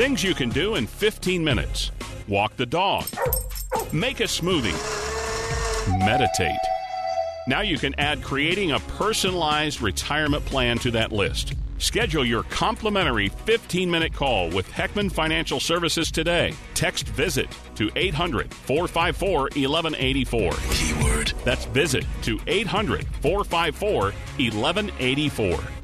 Things you can do in 15 minutes walk the dog, make a smoothie, meditate. Now you can add creating a personalized retirement plan to that list. Schedule your complimentary 15 minute call with Heckman Financial Services today. Text visit to 800 454 1184. Keyword. That's visit to 800 454 1184.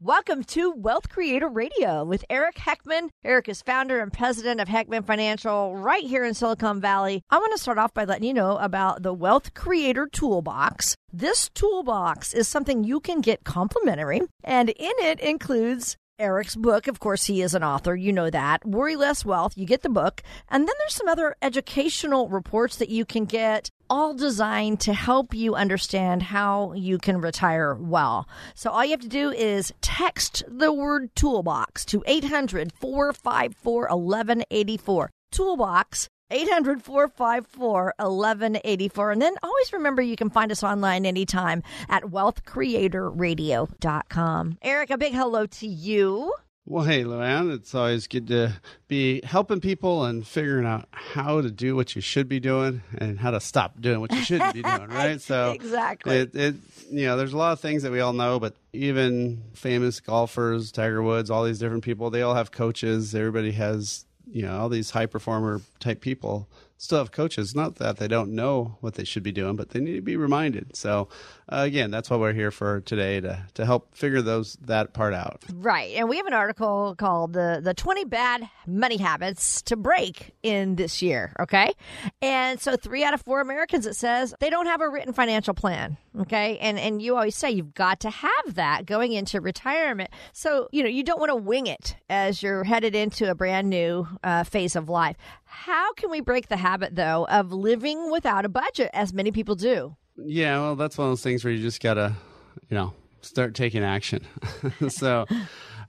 Welcome to Wealth Creator Radio with Eric Heckman. Eric is founder and president of Heckman Financial right here in Silicon Valley. I want to start off by letting you know about the Wealth Creator Toolbox. This toolbox is something you can get complimentary, and in it includes Eric's book. Of course, he is an author. You know that. Worry Less Wealth. You get the book. And then there's some other educational reports that you can get, all designed to help you understand how you can retire well. So all you have to do is text the word toolbox to 800 454 1184. Toolbox 800 454 1184. And then always remember you can find us online anytime at wealthcreatorradio.com. Eric, a big hello to you. Well, hey, Luann, it's always good to be helping people and figuring out how to do what you should be doing and how to stop doing what you shouldn't be doing, right? So exactly, it, it you know, there's a lot of things that we all know, but even famous golfers, Tiger Woods, all these different people, they all have coaches. Everybody has you know all these high performer type people still have coaches. Not that they don't know what they should be doing, but they need to be reminded. So uh, again, that's what we're here for today to to help figure those that part out. Right, and we have an article called the the twenty bad money habits to break in this year. Okay, and so three out of four Americans it says they don't have a written financial plan. Okay, and and you always say you've got to have that going into retirement. So you know you don't want to wing it as you're headed into a brand new uh, phase of life. How can we break the habit though of living without a budget, as many people do? Yeah, well, that's one of those things where you just gotta, you know, start taking action. so,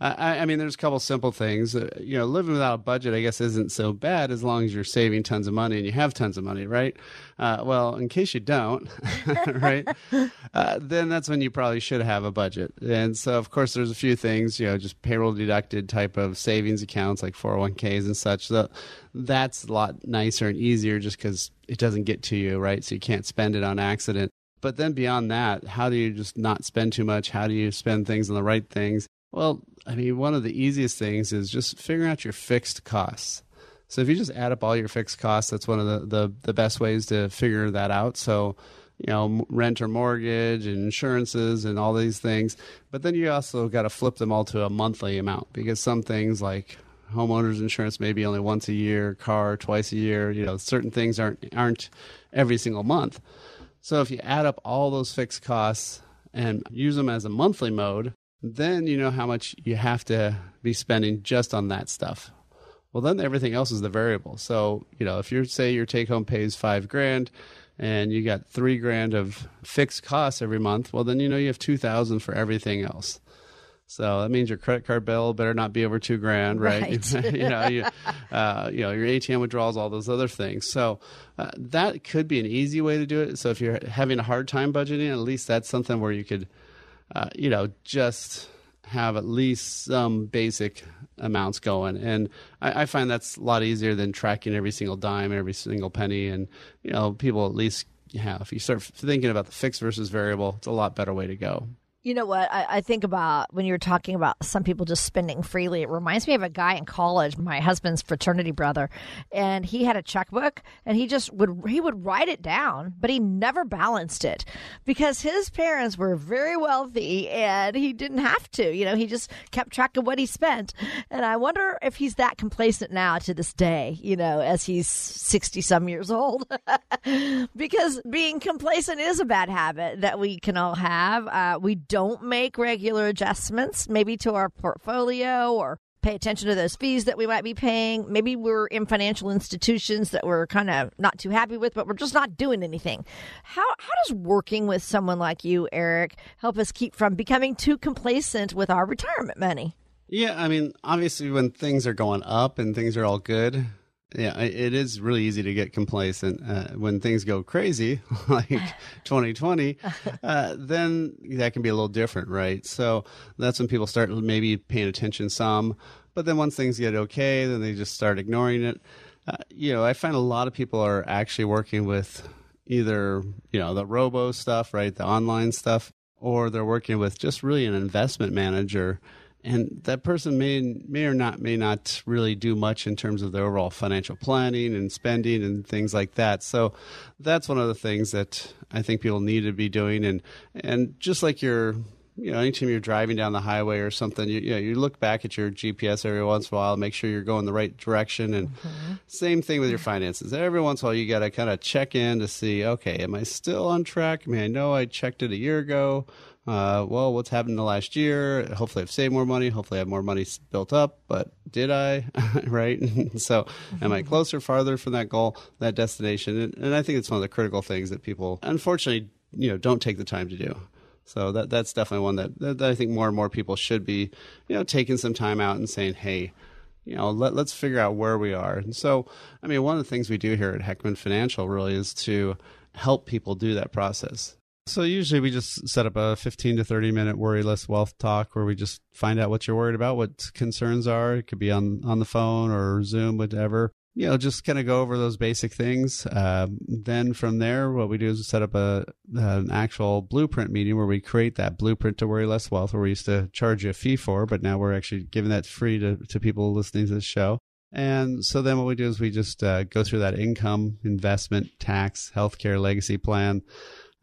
I, I, mean, there's a couple simple things. Uh, you know, living without a budget, I guess, isn't so bad as long as you're saving tons of money and you have tons of money, right? Uh, well, in case you don't, right, uh, then that's when you probably should have a budget. And so, of course, there's a few things, you know, just payroll deducted type of savings accounts like 401ks and such. So that's a lot nicer and easier just because it doesn't get to you, right? So you can't spend it on accident. But then beyond that, how do you just not spend too much? How do you spend things on the right things? Well, I mean, one of the easiest things is just figuring out your fixed costs. So if you just add up all your fixed costs, that's one of the, the, the best ways to figure that out. So, you know, rent or mortgage and insurances and all these things. But then you also got to flip them all to a monthly amount because some things like homeowners insurance maybe only once a year, car twice a year, you know, certain things aren't aren't every single month. So if you add up all those fixed costs and use them as a monthly mode, then you know how much you have to be spending just on that stuff. Well, then everything else is the variable. So, you know, if you say your take home pays five grand and you got three grand of fixed costs every month, well, then you know you have 2000 for everything else. So that means your credit card bill better not be over two grand, right? right. you know, you, uh, you know, your ATM withdrawals, all those other things. So uh, that could be an easy way to do it. So if you're having a hard time budgeting, at least that's something where you could, uh, you know, just have at least some basic amounts going. And I, I, find that's a lot easier than tracking every single dime, every single penny. And, you know, people at least have. If you start thinking about the fixed versus variable, it's a lot better way to go. You know what? I, I, think about when you're talking about some people just spending freely. It reminds me of a guy in college, my husband's fraternity brother, and he had a checkbook and he just would he would write it down, but he never balanced it because his parents were very wealthy and he didn't have to. You know, he just kept track of what he spent. And I wonder if he's that complacent now to this day, you know, as he's 60 some years old. because being complacent is a bad habit that we can all have. Uh, we don't make regular adjustments, maybe to our portfolio or pay attention to those fees that we might be paying. Maybe we're in financial institutions that we're kind of not too happy with, but we're just not doing anything. How how does working with someone like you, Eric, help us keep from becoming too complacent with our retirement money? Yeah, I mean, obviously, when things are going up and things are all good, yeah, it is really easy to get complacent. Uh, when things go crazy, like 2020, uh, then that can be a little different, right? So that's when people start maybe paying attention some. But then once things get okay, then they just start ignoring it. Uh, you know, I find a lot of people are actually working with either, you know, the robo stuff, right? The online stuff, or they're working with just really an investment manager and that person may may or not may not really do much in terms of their overall financial planning and spending and things like that. So that's one of the things that I think people need to be doing. And and just like you're you know, anytime you're driving down the highway or something, you, you know, you look back at your GPS every once in a while, make sure you're going the right direction. And mm-hmm. same thing with your finances. Every once in a while, you got to kind of check in to see, okay, am I still on track? I mean, I know I checked it a year ago uh, well, what's happened in the last year? Hopefully, I've saved more money. Hopefully, I have more money built up. But did I? right? so, am I closer, farther from that goal, that destination? And, and I think it's one of the critical things that people, unfortunately, you know, don't take the time to do. So that that's definitely one that, that, I think more and more people should be, you know, taking some time out and saying, hey, you know, let, let's figure out where we are. And so, I mean, one of the things we do here at Heckman Financial really is to help people do that process. So usually we just set up a 15 to 30 minute worry less wealth talk where we just find out what you're worried about, what concerns are. It could be on, on the phone or Zoom, whatever. You know, just kind of go over those basic things. Um, then from there, what we do is set up a an actual blueprint meeting where we create that blueprint to worry less wealth, where we used to charge you a fee for, but now we're actually giving that free to, to people listening to the show. And so then what we do is we just uh, go through that income, investment, tax, healthcare, legacy plan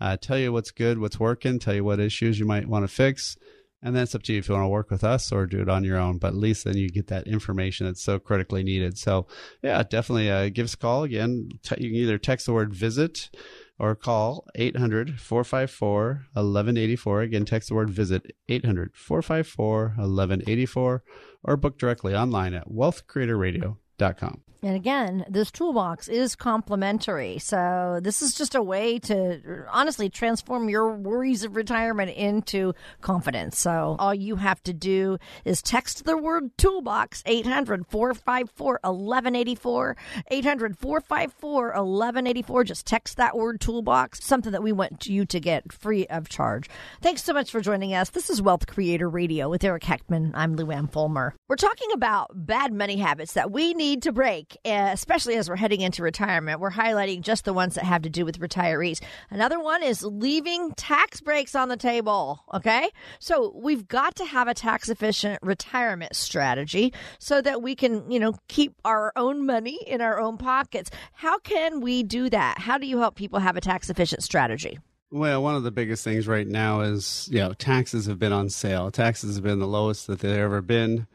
uh, tell you what's good, what's working, tell you what issues you might want to fix. And then it's up to you if you want to work with us or do it on your own. But at least then you get that information that's so critically needed. So, yeah, definitely uh, give us a call. Again, you can either text the word visit or call 800 454 1184. Again, text the word visit 800 454 1184 or book directly online at wealthcreatorradio.com. And again, this toolbox is complimentary. So this is just a way to honestly transform your worries of retirement into confidence. So all you have to do is text the word toolbox 800 454 1184. 800 454 1184. Just text that word toolbox, something that we want you to get free of charge. Thanks so much for joining us. This is Wealth Creator Radio with Eric Heckman. I'm Lou Ann Fulmer. We're talking about bad money habits that we need to break uh, especially as we're heading into retirement. We're highlighting just the ones that have to do with retirees. Another one is leaving tax breaks on the table. Okay. So we've got to have a tax efficient retirement strategy so that we can, you know, keep our own money in our own pockets. How can we do that? How do you help people have a tax efficient strategy? Well, one of the biggest things right now is, you know, taxes have been on sale. Taxes have been the lowest that they've ever been.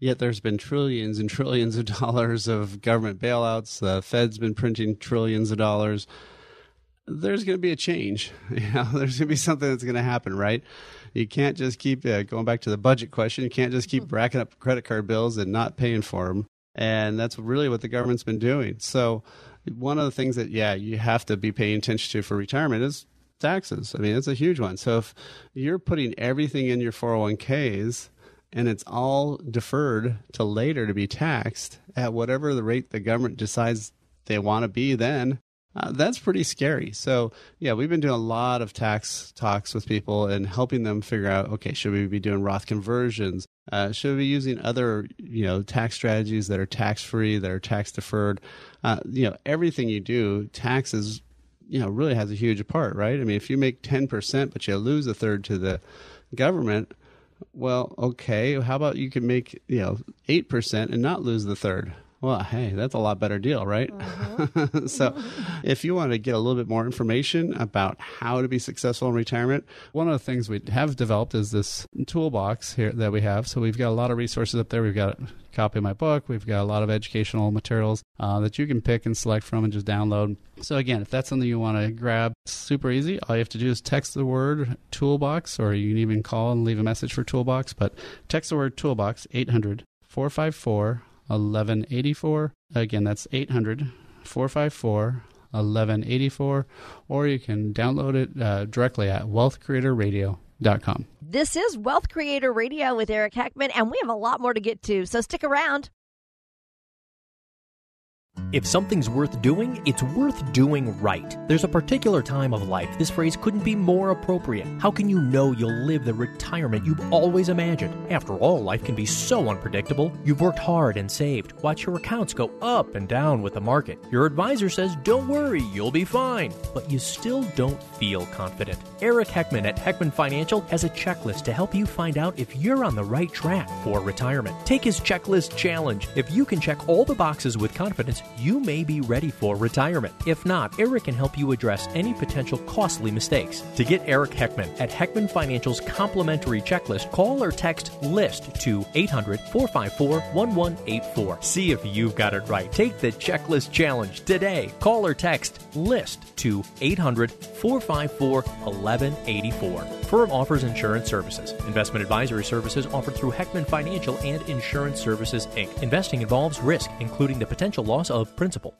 Yet there's been trillions and trillions of dollars of government bailouts. The Fed's been printing trillions of dollars. There's going to be a change. You know, there's going to be something that's going to happen, right? You can't just keep uh, going back to the budget question. You can't just keep hmm. racking up credit card bills and not paying for them. And that's really what the government's been doing. So, one of the things that, yeah, you have to be paying attention to for retirement is taxes. I mean, it's a huge one. So, if you're putting everything in your 401ks, and it's all deferred to later to be taxed at whatever the rate the government decides they want to be then uh, that's pretty scary. So yeah we've been doing a lot of tax talks with people and helping them figure out okay should we be doing roth conversions? Uh, should we be using other you know tax strategies that are tax free that are tax deferred uh, you know everything you do taxes you know really has a huge part right? I mean if you make 10% but you lose a third to the government well, okay. How about you can make you know eight percent and not lose the third? Well, hey, that's a lot better deal, right? Uh-huh. so, if you want to get a little bit more information about how to be successful in retirement, one of the things we have developed is this toolbox here that we have. So, we've got a lot of resources up there. We've got a copy of my book. We've got a lot of educational materials uh, that you can pick and select from and just download. So, again, if that's something you want to grab, super easy. All you have to do is text the word toolbox, or you can even call and leave a message for toolbox. But text the word toolbox 800 454 1184. Again, that's 800 454 1184. Or you can download it uh, directly at wealthcreatorradio.com. This is Wealth Creator Radio with Eric Heckman, and we have a lot more to get to, so stick around. If something's worth doing, it's worth doing right. There's a particular time of life this phrase couldn't be more appropriate. How can you know you'll live the retirement you've always imagined? After all, life can be so unpredictable. You've worked hard and saved. Watch your accounts go up and down with the market. Your advisor says, don't worry, you'll be fine. But you still don't feel confident. Eric Heckman at Heckman Financial has a checklist to help you find out if you're on the right track for retirement. Take his checklist challenge. If you can check all the boxes with confidence, you may be ready for retirement. If not, Eric can help you address any potential costly mistakes. To get Eric Heckman at Heckman Financial's complimentary checklist, call or text LIST to 800 454 1184. See if you've got it right. Take the checklist challenge today. Call or text LIST to 800 454 1184. Firm offers insurance services. Investment advisory services offered through Heckman Financial and Insurance Services Inc. Investing involves risk, including the potential loss of principal.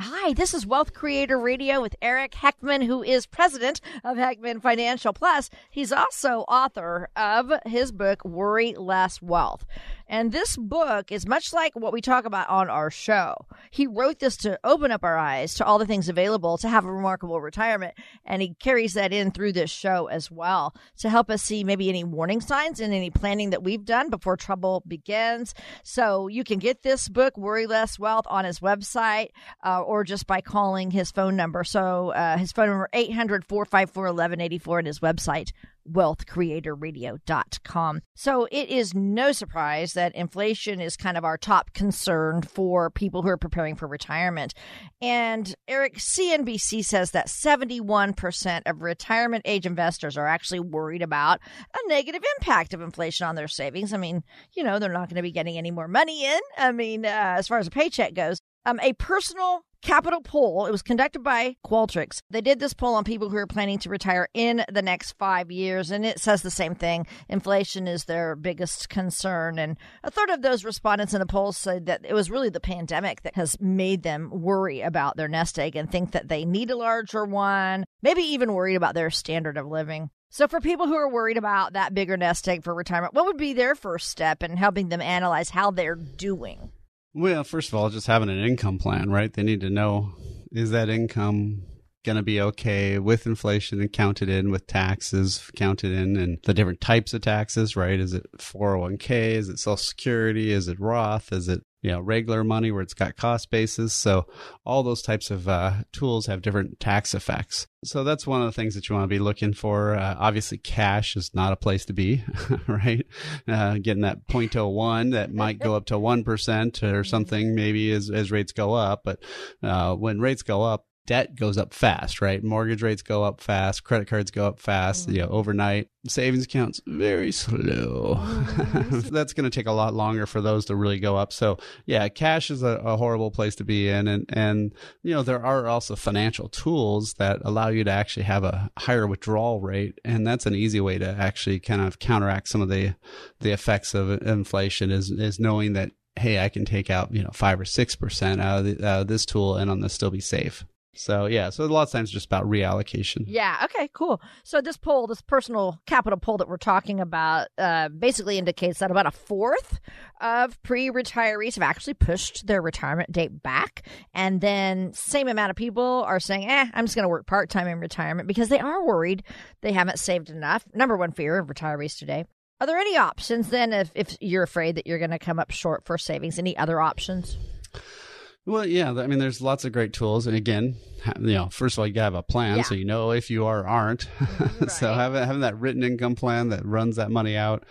Hi, this is Wealth Creator Radio with Eric Heckman, who is president of Heckman Financial Plus. He's also author of his book, Worry Less Wealth. And this book is much like what we talk about on our show. He wrote this to open up our eyes to all the things available to have a remarkable retirement. And he carries that in through this show as well to help us see maybe any warning signs and any planning that we've done before trouble begins. So you can get this book, Worry Less Wealth, on his website uh, or just by calling his phone number. So uh, his phone number, 800 454 1184, and his website, wealthcreatorradio.com. So it is no surprise that inflation is kind of our top concern for people who are preparing for retirement. And Eric, CNBC says that 71% of retirement age investors are actually worried about a negative impact of inflation on their savings. I mean, you know, they're not going to be getting any more money in. I mean, uh, as far as a paycheck goes, um, a personal capital poll. It was conducted by Qualtrics. They did this poll on people who are planning to retire in the next five years, and it says the same thing. Inflation is their biggest concern. And a third of those respondents in the poll said that it was really the pandemic that has made them worry about their nest egg and think that they need a larger one, maybe even worried about their standard of living. So, for people who are worried about that bigger nest egg for retirement, what would be their first step in helping them analyze how they're doing? Well, first of all, just having an income plan, right? They need to know is that income going to be okay with inflation and counted in with taxes counted in and the different types of taxes, right? Is it 401k? Is it social security? Is it Roth? Is it you know regular money where it's got cost basis so all those types of uh, tools have different tax effects so that's one of the things that you want to be looking for uh, obviously cash is not a place to be right uh, getting that 0.01 that might go up to 1% or something maybe as, as rates go up but uh, when rates go up debt goes up fast, right? Mortgage rates go up fast, credit cards go up fast, mm-hmm. you know, overnight. Savings accounts very slow. Mm-hmm. That's going to take a lot longer for those to really go up. So, yeah, cash is a, a, horrible place to be in and and you know, there are also financial tools that allow you to actually have a higher withdrawal rate and that's an easy way to actually kind of counteract some of the the effects of inflation is is knowing that hey, I can take out, you know, five or six percent out of, the, this tool and on this still be safe. So yeah, so a lot of times just about reallocation. Yeah. Okay. Cool. So this poll, this personal capital poll that we're talking about, uh, basically indicates that about a fourth of pre-retirees have actually pushed their retirement date back, and then same amount of people are saying, "Eh, I'm just going to work part time in retirement" because they are worried they haven't saved enough. Number one fear of retirees today. Are there any options then if if you're afraid that you're going to come up short for savings? Any other options? Well, yeah. I mean, there's lots of great tools, and again, you know, first of all, you gotta have a plan yeah. so you know if you are or aren't. Right. so having having that written income plan that runs that money out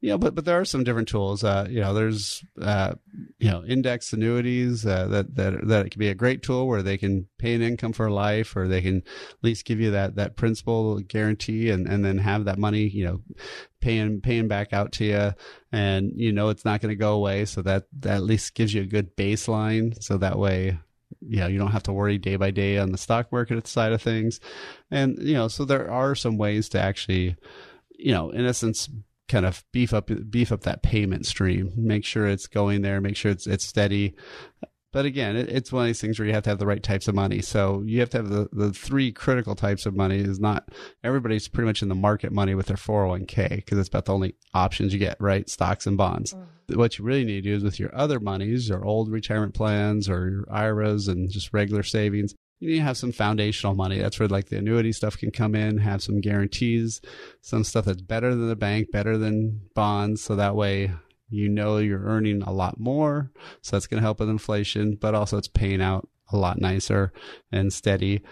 you know, but but there are some different tools. Uh, you know, there's uh, you know index annuities uh, that that that it can be a great tool where they can pay an income for life, or they can at least give you that that principal guarantee, and and then have that money, you know, paying paying back out to you, and you know it's not going to go away. So that that at least gives you a good baseline. So that way you know you don't have to worry day by day on the stock market side of things and you know so there are some ways to actually you know in essence kind of beef up beef up that payment stream. Make sure it's going there. Make sure it's it's steady. But again, it, it's one of these things where you have to have the right types of money. So you have to have the, the three critical types of money. Is not everybody's pretty much in the market money with their 401k because it's about the only options you get, right? Stocks and bonds. Mm. What you really need to do is with your other monies or old retirement plans or your IRAs and just regular savings, you need to have some foundational money. That's where like the annuity stuff can come in, have some guarantees, some stuff that's better than the bank, better than bonds. So that way you know you're earning a lot more. So that's going to help with inflation, but also it's paying out a lot nicer and steady.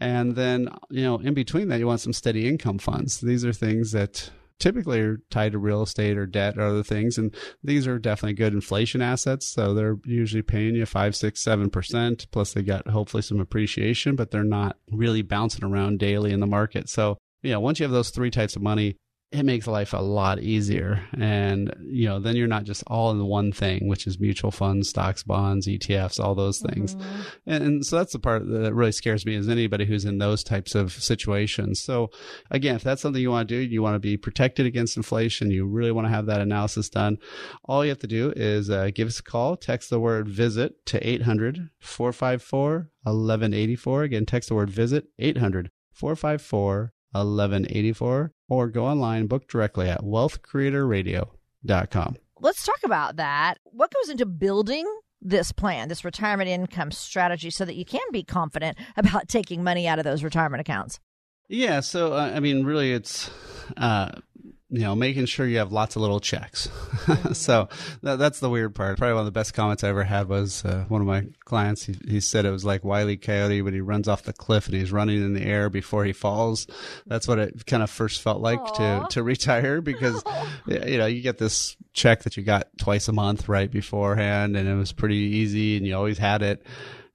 And then, you know, in between that, you want some steady income funds. These are things that typically are tied to real estate or debt or other things. And these are definitely good inflation assets. So they're usually paying you five, six, seven percent. Plus they got hopefully some appreciation, but they're not really bouncing around daily in the market. So, you know, once you have those three types of money, it makes life a lot easier. And, you know, then you're not just all in one thing, which is mutual funds, stocks, bonds, ETFs, all those things. Mm-hmm. And, and, so that's the part that really scares me is anybody who's in those types of situations. So again, if that's something you want to do, you want to be protected against inflation, you really want to have that analysis done. All you have to do is uh, give us a call, text the word visit to 800 454 1184. Again, text the word visit 800 454 1184 or go online, book directly at wealthcreatorradio.com. Let's talk about that. What goes into building this plan, this retirement income strategy, so that you can be confident about taking money out of those retirement accounts? Yeah, so uh, I mean, really, it's uh, you know, making sure you have lots of little checks. so that, that's the weird part. Probably one of the best comments I ever had was uh, one of my clients. He, he said it was like Wiley Coyote when he runs off the cliff and he's running in the air before he falls. That's what it kind of first felt like Aww. to to retire because you know you get this check that you got twice a month right beforehand, and it was pretty easy, and you always had it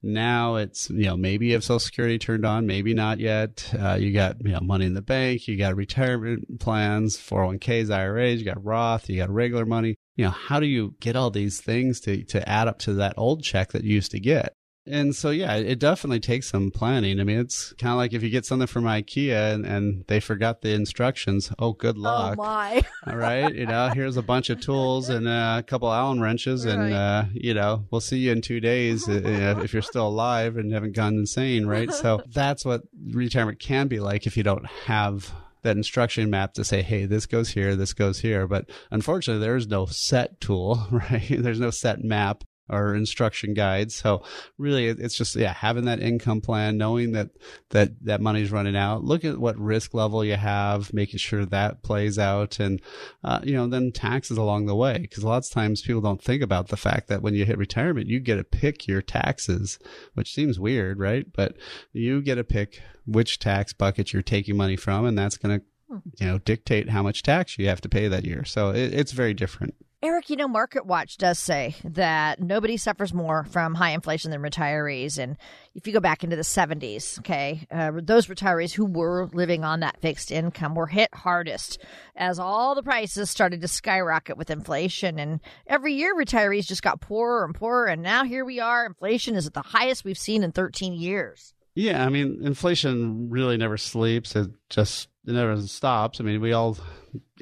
now it's, you know, maybe you have Social Security turned on, maybe not yet. Uh, you got, you know, money in the bank, you got retirement plans, 401ks, IRAs, you got Roth, you got regular money. You know, how do you get all these things to, to add up to that old check that you used to get? And so, yeah, it definitely takes some planning. I mean, it's kind of like if you get something from IKEA and, and they forgot the instructions. Oh, good oh, luck. Oh, my. All right. You know, here's a bunch of tools and uh, a couple Allen wrenches. Right. And, uh, you know, we'll see you in two days uh, if you're still alive and haven't gone insane. Right. So that's what retirement can be like if you don't have that instruction map to say, hey, this goes here, this goes here. But unfortunately, there is no set tool, right? There's no set map or instruction guides. So really, it's just yeah, having that income plan, knowing that that that money's running out. Look at what risk level you have, making sure that plays out, and uh, you know then taxes along the way. Because lots of times people don't think about the fact that when you hit retirement, you get to pick your taxes, which seems weird, right? But you get to pick which tax bucket you're taking money from, and that's going to you know dictate how much tax you have to pay that year. So it, it's very different. Eric, you know, Market Watch does say that nobody suffers more from high inflation than retirees. And if you go back into the 70s, okay, uh, those retirees who were living on that fixed income were hit hardest as all the prices started to skyrocket with inflation. And every year, retirees just got poorer and poorer. And now here we are. Inflation is at the highest we've seen in 13 years. Yeah, I mean, inflation really never sleeps. It just it never stops. I mean, we all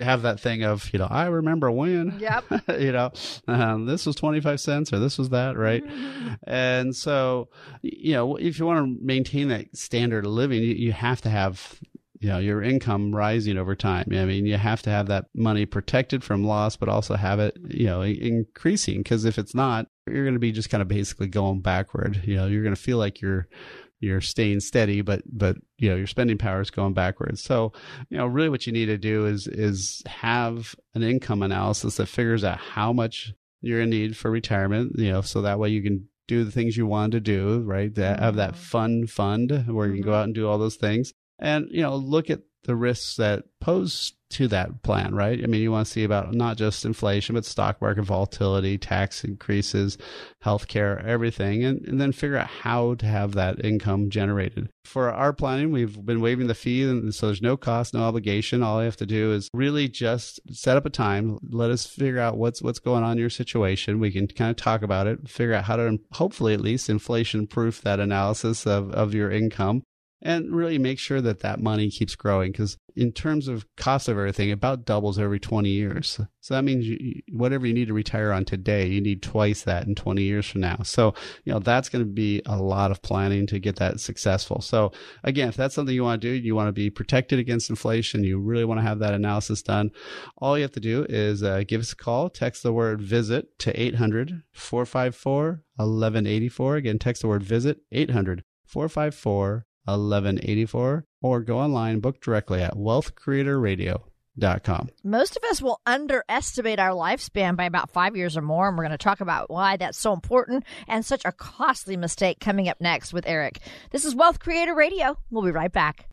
have that thing of, you know, I remember when, yep. you know, um, this was 25 cents or this was that, right? and so, you know, if you want to maintain that standard of living, you, you have to have you know your income rising over time i mean you have to have that money protected from loss but also have it you know increasing because if it's not you're going to be just kind of basically going backward you know you're going to feel like you're you're staying steady, but but you know your spending power is going backwards. So you know really what you need to do is is have an income analysis that figures out how much you're in need for retirement. You know, so that way you can do the things you want to do, right? That, have that mm-hmm. fun fund where you can go mm-hmm. out and do all those things, and you know look at the risks that pose to that plan, right? I mean, you want to see about not just inflation, but stock market volatility, tax increases, healthcare, everything, and, and then figure out how to have that income generated. For our planning, we've been waiving the fee, and so there's no cost, no obligation. All you have to do is really just set up a time. Let us figure out what's what's going on in your situation. We can kind of talk about it, figure out how to hopefully at least inflation proof that analysis of, of your income and really make sure that that money keeps growing because in terms of cost of everything, about doubles every 20 years. So that means you, whatever you need to retire on today, you need twice that in 20 years from now. So, you know, that's going to be a lot of planning to get that successful. So again, if that's something you want to do, you want to be protected against inflation, you really want to have that analysis done, all you have to do is uh, give us a call, text the word visit to 800 454 1184. Again, text the word visit 800 454 1184 or go online, book directly at wealthcreatorradio.com. Most of us will underestimate our lifespan by about five years or more, and we're going to talk about why that's so important and such a costly mistake coming up next with Eric. This is Wealth Creator Radio. We'll be right back.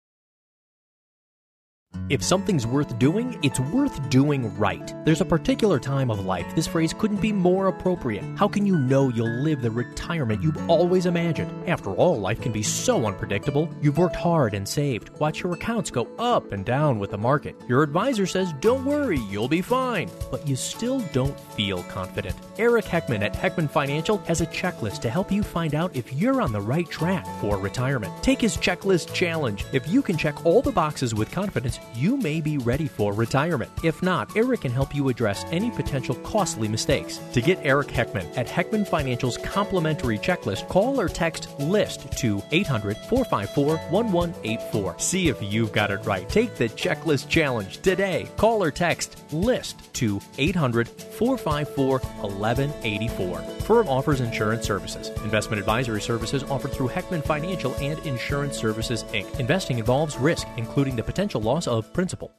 If something's worth doing, it's worth doing right. There's a particular time of life this phrase couldn't be more appropriate. How can you know you'll live the retirement you've always imagined? After all, life can be so unpredictable. You've worked hard and saved. Watch your accounts go up and down with the market. Your advisor says, don't worry, you'll be fine. But you still don't feel confident. Eric Heckman at Heckman Financial has a checklist to help you find out if you're on the right track for retirement. Take his checklist challenge. If you can check all the boxes with confidence, you may be ready for retirement. If not, Eric can help you address any potential costly mistakes. To get Eric Heckman at Heckman Financial's complimentary checklist, call or text LIST to 800 454 1184. See if you've got it right. Take the checklist challenge today. Call or text LIST to 800 454 1184. Firm offers insurance services. Investment advisory services offered through Heckman Financial and Insurance Services Inc. Investing involves risk, including the potential loss of principal.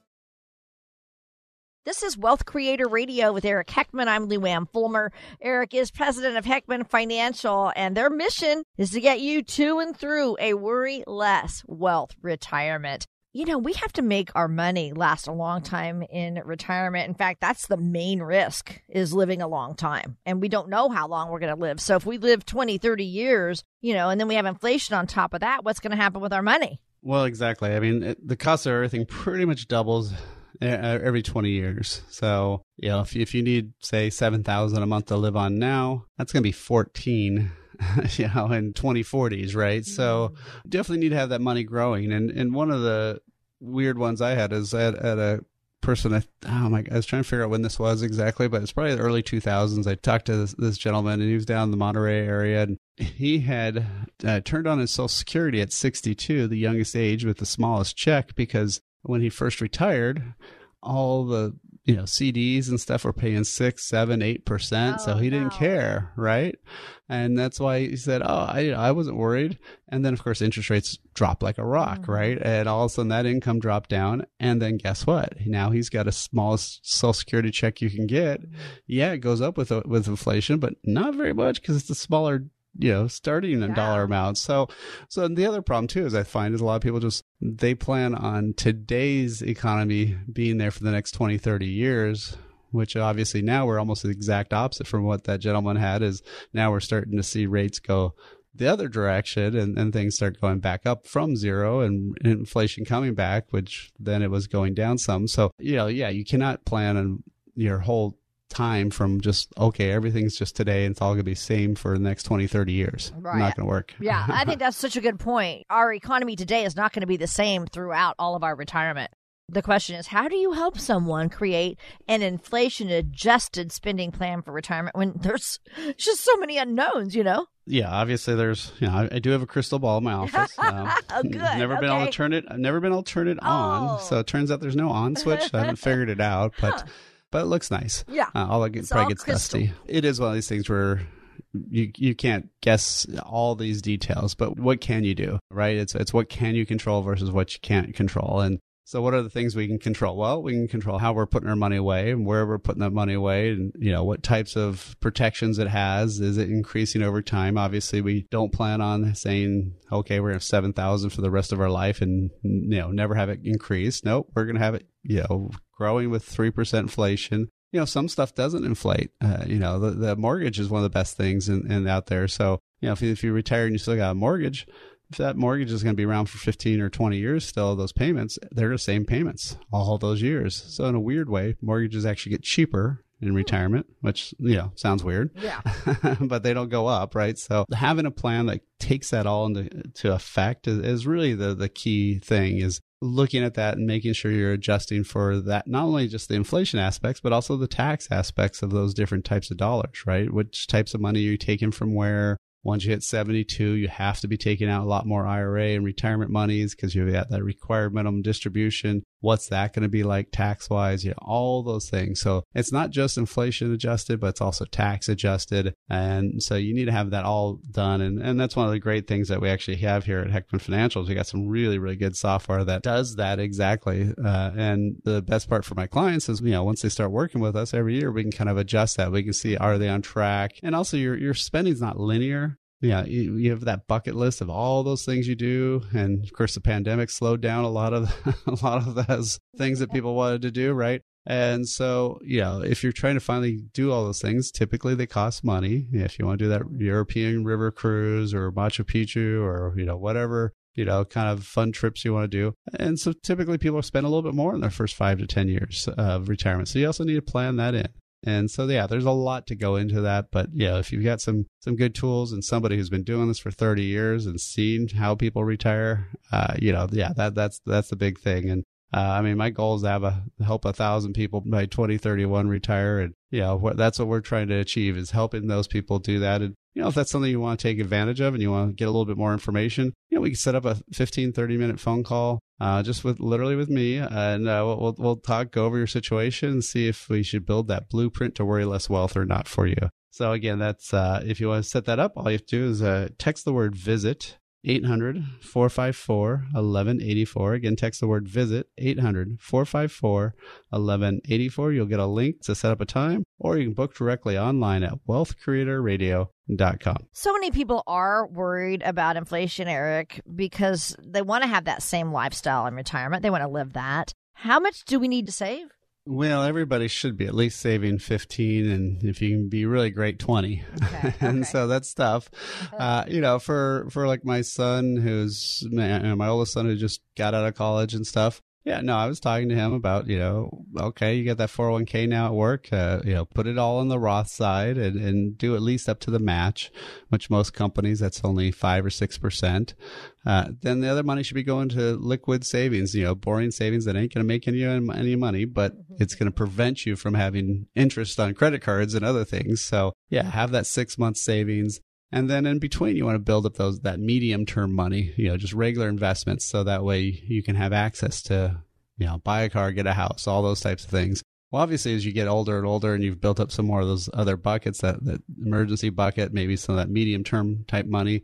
This is Wealth Creator Radio with Eric Heckman. I'm Lou Fulmer. Eric is president of Heckman Financial, and their mission is to get you to and through a worry less wealth retirement. You know, we have to make our money last a long time in retirement. In fact, that's the main risk is living a long time. And we don't know how long we're going to live. So if we live 20, 30 years, you know, and then we have inflation on top of that, what's going to happen with our money? Well, exactly. I mean, it, the cost of everything pretty much doubles every 20 years. So, you know, if you, if you need say 7,000 a month to live on now, that's going to be 14 you know in 2040s, right? So, mm-hmm. definitely need to have that money growing. And and one of the weird ones I had is at, at a person I, oh my I was trying to figure out when this was exactly, but it's probably the early 2000s. I talked to this, this gentleman and he was down in the Monterey area and he had uh, turned on his social security at 62, the youngest age with the smallest check because when he first retired, all the you know CDs and stuff were paying six, seven, eight percent, Oh, so he didn't care, right? And that's why he said, "Oh, I I wasn't worried." And then of course interest rates drop like a rock, mm-hmm. right? And all of a sudden that income dropped down, and then guess what? Now he's got a smallest Social Security check you can get. Mm-hmm. Yeah, it goes up with with inflation, but not very much because it's a smaller you know starting a yeah. dollar amount so so the other problem too is i find is a lot of people just they plan on today's economy being there for the next 20 30 years which obviously now we're almost the exact opposite from what that gentleman had is now we're starting to see rates go the other direction and, and things start going back up from zero and inflation coming back which then it was going down some so you know yeah you cannot plan on your whole time from just okay everything's just today and it's all going to be same for the next 20 30 years right. not going to work yeah i think that's such a good point our economy today is not going to be the same throughout all of our retirement the question is how do you help someone create an inflation adjusted spending plan for retirement when there's just so many unknowns you know yeah obviously there's you know i, do have a crystal ball in my office um, oh, good. never okay. been able to turn it i've never been able to turn it on oh. so it turns out there's no on switch i haven't figured it out but but it looks nice. Yeah. Uh, all it probably all gets crystal. dusty. It is one of these things where you you can't guess all these details, but what can you do, right? It's it's what can you control versus what you can't control, and so what are the things we can control? Well, we can control how we're putting our money away and where we're putting that money away and you know what types of protections it has. Is it increasing over time? Obviously, we don't plan on saying, okay, we're going to have 7,000 for the rest of our life and you know never have it increase. Nope, we're going to have it, you know, growing with 3% inflation. You know, some stuff doesn't inflate. Uh, you know, the, the mortgage is one of the best things in, in out there. So, you know, if if you retire and you still got a mortgage, if that mortgage is going to be around for 15 or 20 years still those payments they're the same payments all those years so in a weird way mortgages actually get cheaper in retirement, which, you know, sounds weird. Yeah. but they don't go up, right? So having a plan that takes that all into to effect is, is really the, the key thing is looking at that and making sure you're adjusting for that, not only just the inflation aspects, but also the tax aspects of those different types of dollars, right? Which types of money are you taking from where? Once you hit 72, you have to be taking out a lot more IRA and retirement monies because you've got that required minimum distribution. What's that going to be like tax wise? You know, all those things. So it's not just inflation adjusted, but it's also tax adjusted. And so you need to have that all done. And, and that's one of the great things that we actually have here at Heckman Financials. We got some really, really good software that does that exactly. Uh, and the best part for my clients is, you know, once they start working with us every year, we can kind of adjust that. We can see, are they on track? And also your, your spending is not linear yeah, you, you, have that bucket list of all those things you do, and of course, the pandemic slowed down a lot of a lot of those things that people wanted to do, right? And so, you know, if you're trying to finally do all those things, typically they cost money. If you want to do that European river cruise or Machu Picchu or you know whatever you know kind of fun trips you want to do, and so typically people spend a little bit more in their first five to ten years of retirement. So you also need to plan that in. And so yeah, there's a lot to go into that, but yeah, if you've got some some good tools and somebody who's been doing this for 30 years and seen how people retire, uh, you know, yeah, that that's that's the big thing. And uh, I mean, my goal is to have a help a thousand people by 2031 retire, and you know, that's what we're trying to achieve is helping those people do that. And you know, if that's something you want to take advantage of and you want to get a little bit more information, you know, we can set up a 15, 30 minute phone call, uh, just with literally with me, and uh, we'll, we'll talk, go over your situation and see if we should build that blueprint to worry less wealth or not for you. So again, that's, uh, if you want to set that up, all you have to do is, uh, text the word visit 800 454 1184. Again, text the word visit 800 454 1184. You'll get a link to set up a time, or you can book directly online at wealthcreatorradio.com. So many people are worried about inflation, Eric, because they want to have that same lifestyle in retirement. They want to live that. How much do we need to save? Well, everybody should be at least saving 15 and if you can be really great 20. Okay, and so that's tough. Uh, you know, for, for like my son who's my, my oldest son who just got out of college and stuff, yeah, no, I was talking to him about, you know, okay, you got that 401k now at work, uh, you know, put it all on the Roth side and, and do at least up to the match, which most companies, that's only five or 6%. Uh, then the other money should be going to liquid savings, you know, boring savings that ain't going to make any, any money, but mm-hmm. it's going to prevent you from having interest on credit cards and other things. So yeah, have that six month savings and then in between, you want to build up those that medium term money, you know, just regular investments, so that way you can have access to, you know, buy a car, get a house, all those types of things. Well, obviously, as you get older and older, and you've built up some more of those other buckets, that that emergency bucket, maybe some of that medium term type money,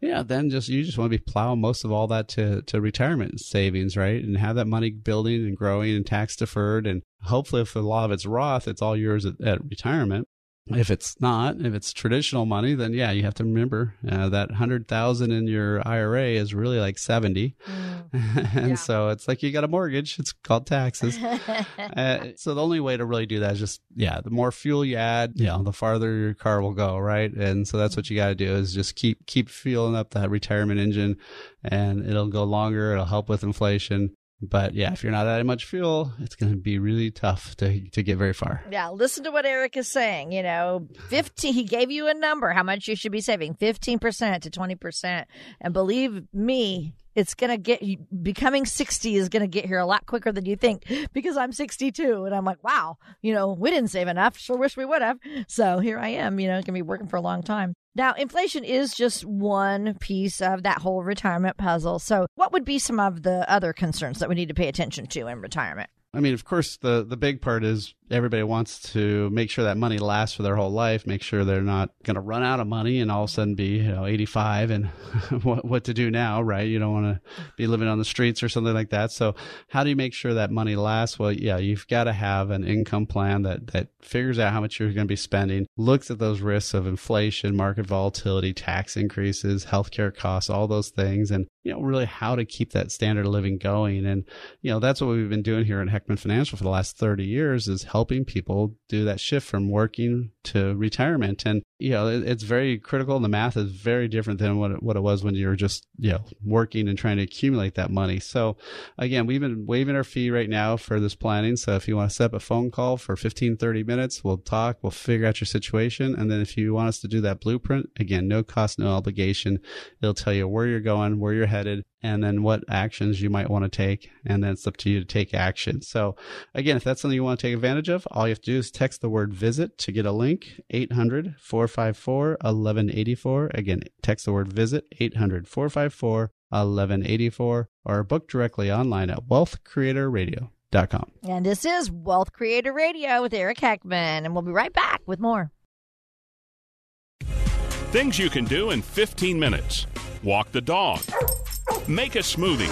yeah, then just you just want to be plowing most of all that to to retirement savings, right? And have that money building and growing and tax deferred, and hopefully, if a lot of it's Roth, it's all yours at, at retirement if it's not, if it's traditional money, then yeah, you have to remember uh, that hundred thousand in your IRA is really like seventy, mm. and yeah. so it's like you got a mortgage. It's called taxes. uh, so the only way to really do that is just yeah, the more fuel you add, you know, the farther your car will go, right? And so that's what you got to do is just keep keep fueling up that retirement engine, and it'll go longer. It'll help with inflation. But yeah, if you're not adding much fuel, it's going to be really tough to to get very far. Yeah, listen to what Eric is saying. You know, 15 he gave you a number how much you should be saving, 15% to 20%. And believe me, it's going to get becoming 60 is going to get here a lot quicker than you think because I'm 62 and I'm like, wow, you know, we didn't save enough. Sure wish we would have. So here I am, you know, going to be working for a long time. Now, inflation is just one piece of that whole retirement puzzle. So, what would be some of the other concerns that we need to pay attention to in retirement? I mean, of course, the the big part is everybody wants to make sure that money lasts for their whole life, make sure they're not going to run out of money and all of a sudden be, you know, 85 and what, what to do now, right? You don't want to be living on the streets or something like that. So how do you make sure that money lasts? Well, yeah, you've got to have an income plan that, that figures out how much you're going to be spending, looks at those risks of inflation, market volatility, tax increases, healthcare costs, all those things, and, you know, really how to keep that standard of living going. And, you know, that's what we've been doing here at Heckman Financial for the last 30 years is help helping people do that shift from working to retirement. And, you know, it, it's very critical. And the math is very different than what it, what it was when you were just, you know, working and trying to accumulate that money. So again, we've been waiving our fee right now for this planning. So if you want to set up a phone call for 15, 30 minutes, we'll talk, we'll figure out your situation. And then if you want us to do that blueprint, again, no cost, no obligation. It'll tell you where you're going, where you're headed, and then what actions you might want to take. And then it's up to you to take action. So again, if that's something you want to take advantage of, all you have to do is text the word visit to get a link 800 454 1184. Again, text the word visit 800 454 1184 or book directly online at wealthcreatorradio.com. And this is Wealth Creator Radio with Eric Heckman. And we'll be right back with more. Things you can do in 15 minutes walk the dog, make a smoothie,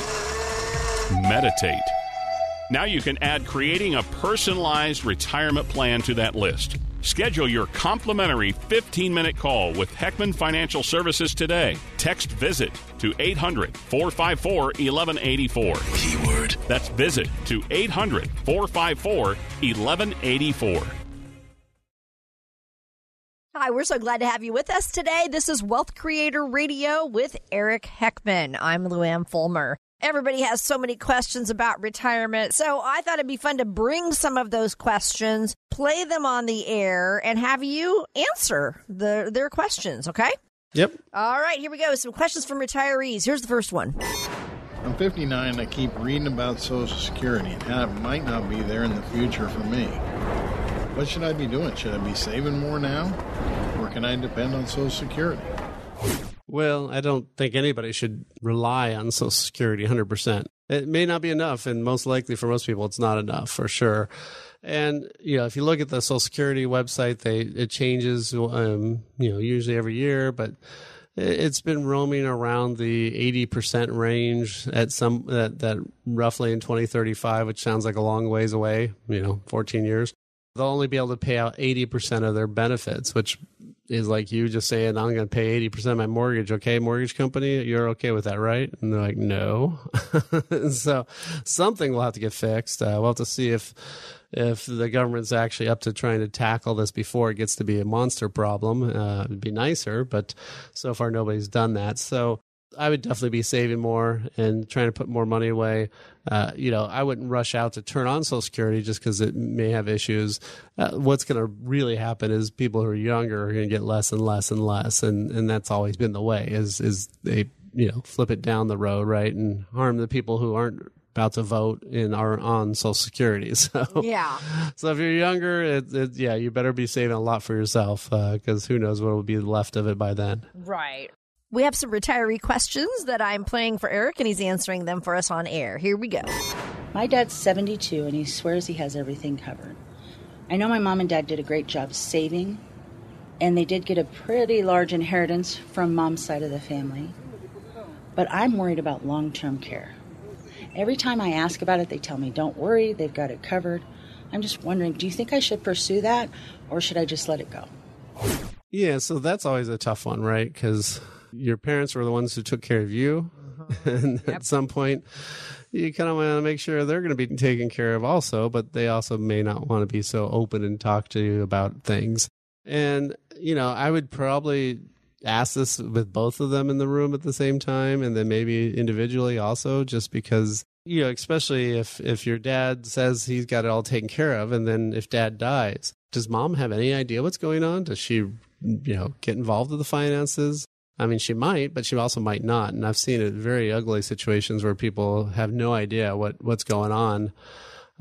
meditate. Now you can add creating a personalized retirement plan to that list. Schedule your complimentary 15 minute call with Heckman Financial Services today. Text visit to 800 454 1184. Keyword. That's visit to 800 454 1184. Hi, we're so glad to have you with us today. This is Wealth Creator Radio with Eric Heckman. I'm Luann Fulmer. Everybody has so many questions about retirement, so I thought it'd be fun to bring some of those questions, play them on the air, and have you answer the, their questions, okay? Yep. All right, here we go. Some questions from retirees. Here's the first one. I'm 59 I keep reading about Social Security and how it might not be there in the future for me. What should I be doing? Should I be saving more now? Or can I depend on Social Security? Well, I don't think anybody should rely on Social Security 100%. It may not be enough, and most likely for most people, it's not enough for sure. And you know, if you look at the Social Security website, they it changes, um, you know, usually every year, but it's been roaming around the 80% range at some that that roughly in 2035, which sounds like a long ways away. You know, 14 years. They'll only be able to pay out 80% of their benefits, which is like you just saying, I'm going to pay 80% of my mortgage. Okay, mortgage company, you're okay with that, right? And they're like, no. so something will have to get fixed. Uh, we'll have to see if if the government's actually up to trying to tackle this before it gets to be a monster problem. Uh, it'd be nicer, but so far nobody's done that. So I would definitely be saving more and trying to put more money away. Uh, you know, I wouldn't rush out to turn on Social Security just because it may have issues. Uh, what's going to really happen is people who are younger are going to get less and less and less, and and that's always been the way. Is is they you know flip it down the road right and harm the people who aren't about to vote and are on Social Security. So Yeah. so if you're younger, it, it, yeah, you better be saving a lot for yourself because who knows what will be left of it by then. Right. We have some retiree questions that I'm playing for Eric, and he's answering them for us on air. Here we go. My dad's 72 and he swears he has everything covered. I know my mom and dad did a great job saving, and they did get a pretty large inheritance from mom's side of the family. But I'm worried about long term care. Every time I ask about it, they tell me, don't worry, they've got it covered. I'm just wondering, do you think I should pursue that, or should I just let it go? Yeah, so that's always a tough one, right? Because your parents were the ones who took care of you. Uh-huh. and at some point, you kind of want to make sure they're going to be taken care of also, but they also may not want to be so open and talk to you about things. And, you know, I would probably ask this with both of them in the room at the same time and then maybe individually also just because you know especially if if your dad says he's got it all taken care of and then if dad dies does mom have any idea what's going on does she you know get involved with the finances I mean, she might, but she also might not. And I've seen it very ugly situations where people have no idea what, what's going on,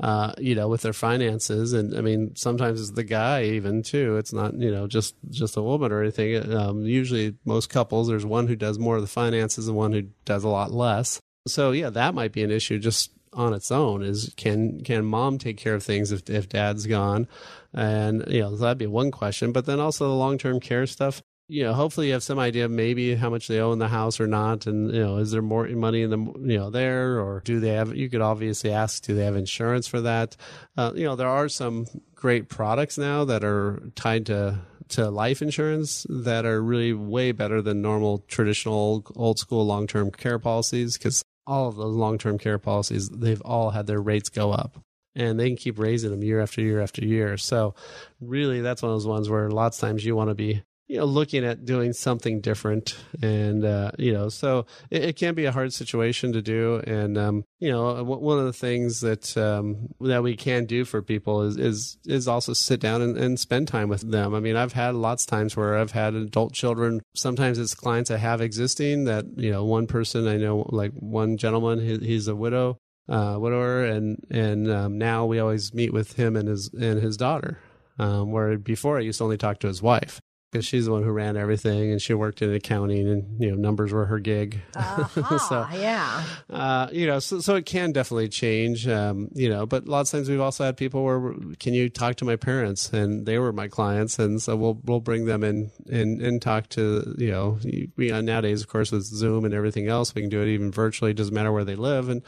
uh, you know, with their finances. And I mean, sometimes it's the guy even too. It's not, you know, just, just a woman or anything. Um, usually most couples, there's one who does more of the finances and one who does a lot less. So yeah, that might be an issue just on its own is can, can mom take care of things if, if dad's gone? And, you know, that'd be one question, but then also the long-term care stuff you know, hopefully you have some idea maybe how much they owe in the house or not, and you know, is there more money in the you know there, or do they have? You could obviously ask, do they have insurance for that? Uh, you know, there are some great products now that are tied to to life insurance that are really way better than normal traditional old school long term care policies because all of those long term care policies they've all had their rates go up and they can keep raising them year after year after year. So really that's one of those ones where lots of times you want to be you know, looking at doing something different. And, uh, you know, so it, it, can be a hard situation to do. And, um, you know, one of the things that, um, that we can do for people is, is, is also sit down and, and spend time with them. I mean, I've had lots of times where I've had adult children. Sometimes it's clients I have existing that, you know, one person I know, like one gentleman, he, he's a widow. Uh, widower and and um, now we always meet with him and his and his daughter um, where before I used to only talk to his wife because she's the one who ran everything and she worked in accounting and you know numbers were her gig. Uh-huh, so yeah. uh, you know so, so it can definitely change um, you know but a lot of times we've also had people where can you talk to my parents? And they were my clients and so we'll we'll bring them in and and talk to you know we, nowadays of course with zoom and everything else we can do it even virtually it doesn't matter where they live and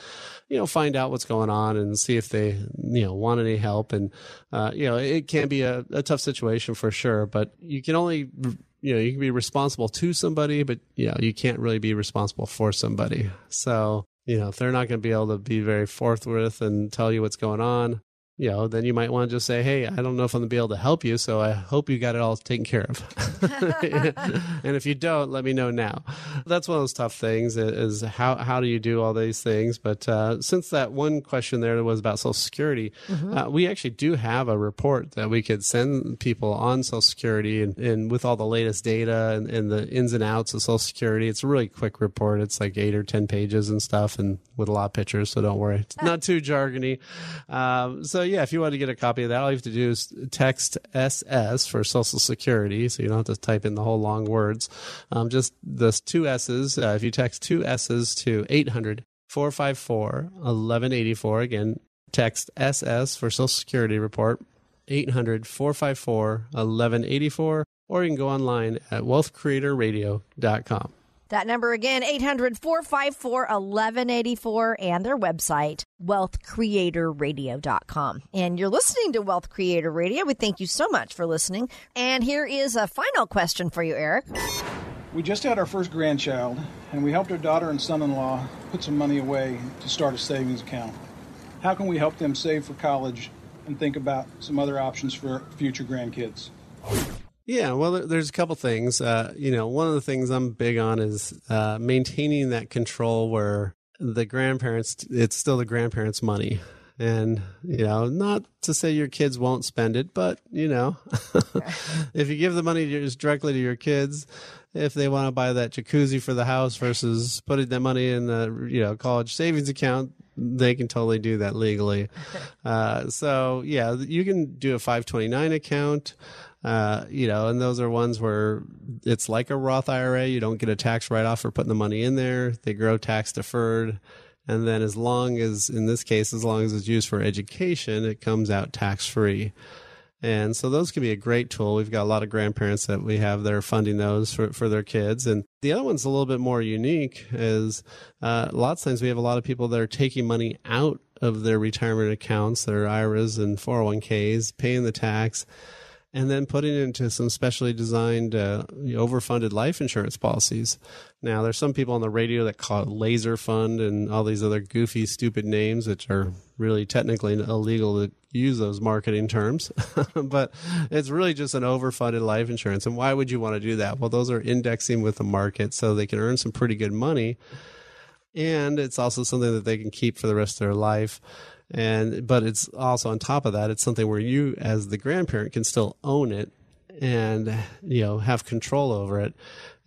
you know find out what's going on and see if they you know want any help. And uh, you know it can be a, a tough situation for sure but you can only you know you can be responsible to somebody but you know you can't really be responsible for somebody. So you know if they're not going to be able to be very forthwith and tell you what's going on you know, then you might want to just say, "Hey, I don't know if I'm gonna be able to help you, so I hope you got it all taken care of." and if you don't, let me know now. That's one of those tough things is how how do you do all these things? But uh, since that one question there was about Social Security, mm-hmm. uh, we actually do have a report that we could send people on Social Security and, and with all the latest data and, and the ins and outs of Social Security. It's a really quick report. It's like eight or ten pages and stuff, and with a lot of pictures. So don't worry, it's not too jargony. Um, so yeah, if you want to get a copy of that, all you have to do is text SS for Social Security, so you don't have to type in the whole long words. Um, just the two S's. Uh, if you text two S's to 800 454 1184, again, text SS for Social Security report, 800 454 1184, or you can go online at wealthcreatorradio.com. That number again, 800 454 1184, and their website, wealthcreatorradio.com. And you're listening to Wealth Creator Radio. We thank you so much for listening. And here is a final question for you, Eric. We just had our first grandchild, and we helped our daughter and son in law put some money away to start a savings account. How can we help them save for college and think about some other options for future grandkids? Yeah, well, there's a couple things. Uh, you know, one of the things I'm big on is uh, maintaining that control where the grandparents, it's still the grandparents' money. And, you know, not to say your kids won't spend it, but, you know, if you give the money just directly to your kids, if they want to buy that jacuzzi for the house versus putting that money in the, you know, college savings account, they can totally do that legally. Uh, so, yeah, you can do a 529 account. Uh, you know, and those are ones where it's like a Roth IRA. You don't get a tax write off for putting the money in there. They grow tax deferred. And then as long as, in this case, as long as it's used for education, it comes out tax free. And so those can be a great tool. We've got a lot of grandparents that we have that are funding those for, for their kids. And the other one's a little bit more unique is uh, lots of times we have a lot of people that are taking money out of their retirement accounts, their IRAs and 401ks, paying the tax and then putting it into some specially designed uh, overfunded life insurance policies. Now, there's some people on the radio that call it laser fund and all these other goofy, stupid names, which are really technically illegal to use those marketing terms. but it's really just an overfunded life insurance. And why would you want to do that? Well, those are indexing with the market so they can earn some pretty good money. And it's also something that they can keep for the rest of their life and but it's also on top of that it's something where you as the grandparent can still own it and you know have control over it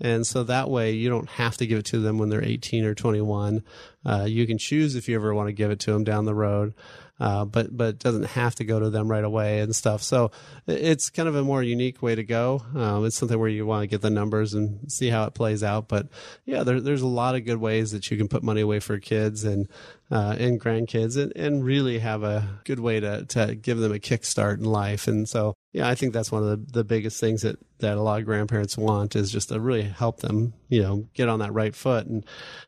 and so that way you don't have to give it to them when they're 18 or 21 uh, you can choose if you ever want to give it to them down the road uh, but but doesn't have to go to them right away and stuff. So it's kind of a more unique way to go. Um, it's something where you want to get the numbers and see how it plays out. But yeah, there, there's a lot of good ways that you can put money away for kids and uh, and grandkids and, and really have a good way to, to give them a kickstart in life. And so, yeah, I think that's one of the, the biggest things that, that a lot of grandparents want is just to really help them, you know, get on that right foot. And,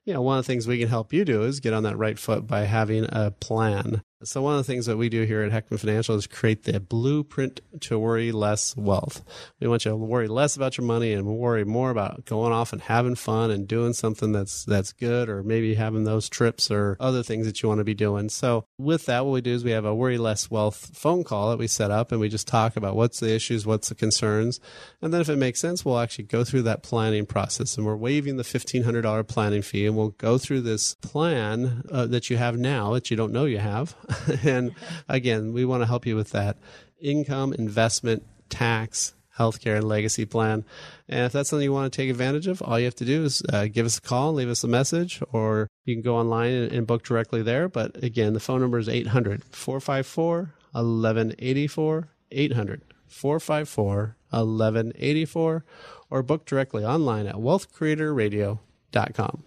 you know, one of the things we can help you do is get on that right foot by having a plan So one of the things that we do here at Heckman Financial is create the blueprint to worry less wealth. We want you to worry less about your money and worry more about going off and having fun and doing something that's that's good or maybe having those trips or other things that you want to be doing. So with that what we do is we have a worry less wealth phone call that we set up and we just talk about what's the issues, what's the concerns, and then if it makes sense, we'll actually go through that planning process and we're waiving the $1500 planning fee and we'll go through this plan uh, that you have now that you don't know you have. and again, we want to help you with that income, investment, tax, healthcare, and legacy plan. And if that's something you want to take advantage of, all you have to do is uh, give us a call, leave us a message, or you can go online and, and book directly there. But again, the phone number is 800 454 1184. 800 454 1184 or book directly online at wealthcreatorradio.com.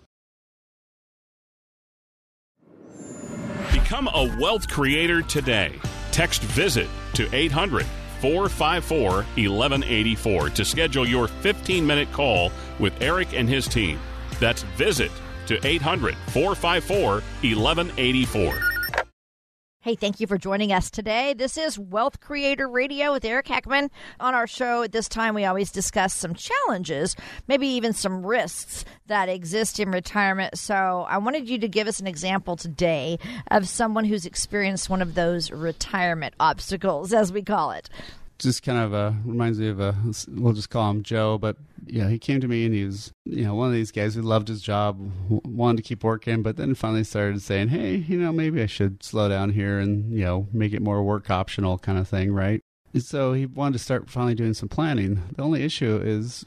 Become a wealth creator today. Text visit to 800 454 1184 to schedule your 15 minute call with Eric and his team. That's visit to 800 454 1184. Hey, thank you for joining us today. This is Wealth Creator Radio with Eric Heckman. On our show at this time, we always discuss some challenges, maybe even some risks that exist in retirement. So I wanted you to give us an example today of someone who's experienced one of those retirement obstacles, as we call it just kind of uh, reminds me of a we'll just call him Joe, but yeah, he came to me and he was you know one of these guys who loved his job, wanted to keep working, but then finally started saying, hey, you know maybe I should slow down here and you know make it more work optional kind of thing, right? And so he wanted to start finally doing some planning. The only issue is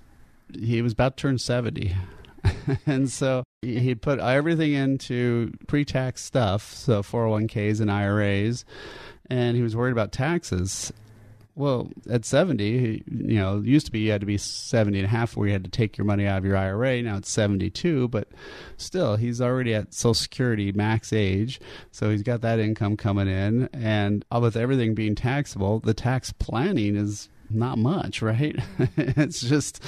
he was about to turn seventy. and so he put everything into pre-tax stuff, so 401ks and IRAs, and he was worried about taxes. Well, at 70, you know, it used to be you had to be 70 and a half where you had to take your money out of your IRA. Now it's 72, but still, he's already at Social Security max age. So he's got that income coming in. And with everything being taxable, the tax planning is not much, right? it's just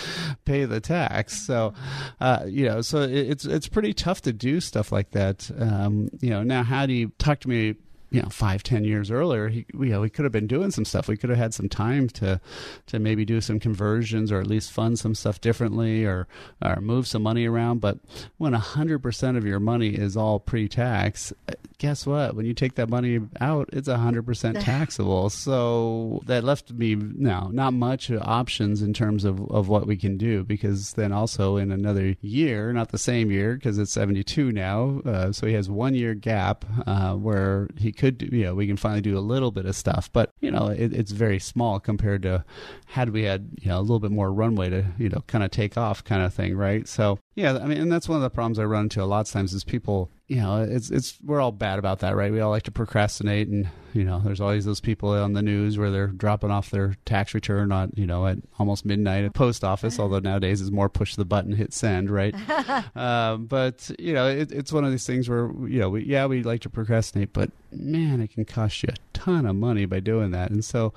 pay the tax. So, uh, you know, so it's it's pretty tough to do stuff like that. Um, you know, now how do you talk to me you know five ten years earlier he, you know we could have been doing some stuff. We could have had some time to to maybe do some conversions or at least fund some stuff differently or or move some money around. But when 100% of your money is all pre-tax guess what? When you take that money out it's 100% taxable. So that left me now not much options in terms of of what we can do because then also in another year not the same year because it's 72 now uh, so he has one year gap uh, where he could could do, you know, we can finally do a little bit of stuff, but you know, it, it's very small compared to had we had, you know, a little bit more runway to, you know, kind of take off kind of thing, right? So yeah, I mean, and that's one of the problems I run into a lot of times is people, you know, it's it's we're all bad about that, right? We all like to procrastinate, and you know, there's always those people on the news where they're dropping off their tax return on, you know, at almost midnight at the post office. although nowadays is more push the button, hit send, right? um, but you know, it, it's one of these things where you know, we, yeah, we like to procrastinate, but man, it can cost you a ton of money by doing that. And so,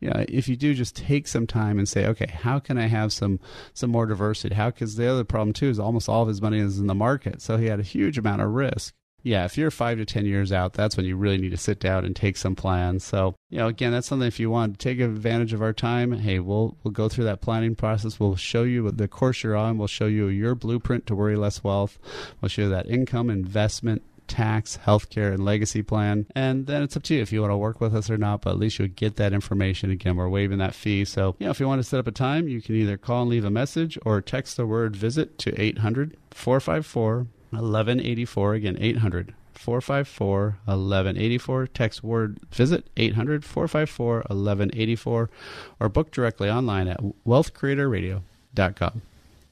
you know, if you do just take some time and say, okay, how can I have some some more diversity? How? Because the other problem too is almost all of his money is in the market, so he had a huge amount of risk. Yeah, if you're five to ten years out, that's when you really need to sit down and take some plans. So, you know, again, that's something. If you want to take advantage of our time, hey, we'll we'll go through that planning process. We'll show you the course you're on. We'll show you your blueprint to worry less wealth. We'll show you that income, investment, tax, healthcare, and legacy plan. And then it's up to you if you want to work with us or not, but at least you'll get that information. Again, we're waiving that fee. So, you know, if you want to set up a time, you can either call and leave a message or text the word visit to 800 454 1184. Again, 800 454 1184. Text word visit 800 454 1184 or book directly online at wealthcreatorradio.com.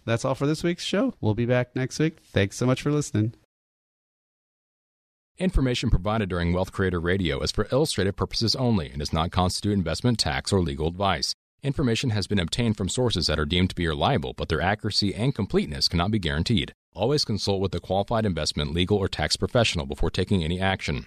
That's all for this week's show. We'll be back next week. Thanks so much for listening. Information provided during Wealth Creator Radio is for illustrative purposes only and does not constitute investment, tax, or legal advice. Information has been obtained from sources that are deemed to be reliable, but their accuracy and completeness cannot be guaranteed. Always consult with a qualified investment, legal, or tax professional before taking any action.